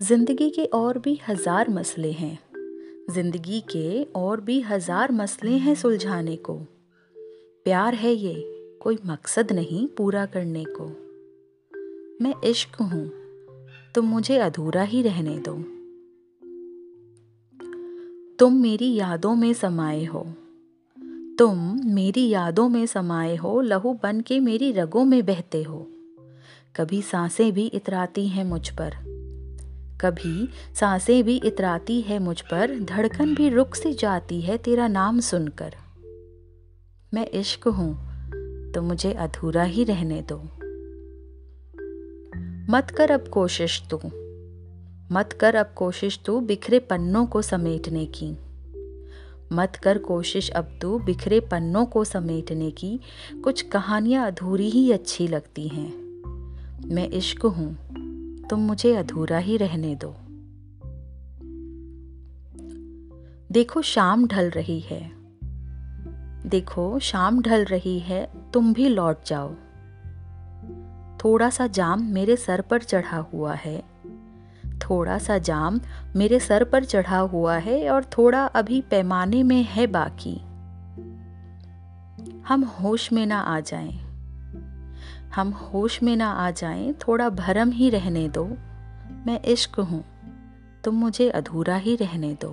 ज़िंदगी के और भी हज़ार मसले हैं। ज़िंदगी के और भी हज़ार मसले हैं सुलझाने को। प्यार है ये, कोई मकसद नहीं पूरा करने को। मैं इश्क हूँ, तुम मुझे अधूरा ही रहने दो। तुम मेरी यादों में समाये हो। तुम मेरी यादों में समाये हो, लहू बन के मेरी रगों में बहते हो। कभी साँसें भी इतराती हैं मुझ पर। कभी साँसें भी इतराती है मुझ पर, धड़कन भी रुक सी जाती है तेरा नाम सुनकर। मैं इश्क हूँ तो मुझे अधूरा ही रहने दो। मत कर अब कोशिश तू, मत कर अब कोशिश तू बिखरे पन्नों को समेटने की। मत कर कोशिश अब तू बिखरे पन्नों को समेटने की, कुछ कहानियाँ अधूरी ही अच्छी लगती हैं। मैं इश्क हूँ तुम मुझे अधूरा ही रहने दो। देखो, शाम ढल रही है। देखो, शाम ढल रही है, तुम भी लौट जाओ। थोड़ा सा जाम मेरे सर पर चढ़ा हुआ है। थोड़ा सा जाम मेरे सर पर चढ़ा हुआ है और थोड़ा अभी पैमाने में है बाकी। हम होश में ना आ जाएँ। हम होश में ना आ जाएँ, थोड़ा भरम ही रहने दो। मैं इश्क हूँ, तुम मुझे अधूरा ही रहने दो।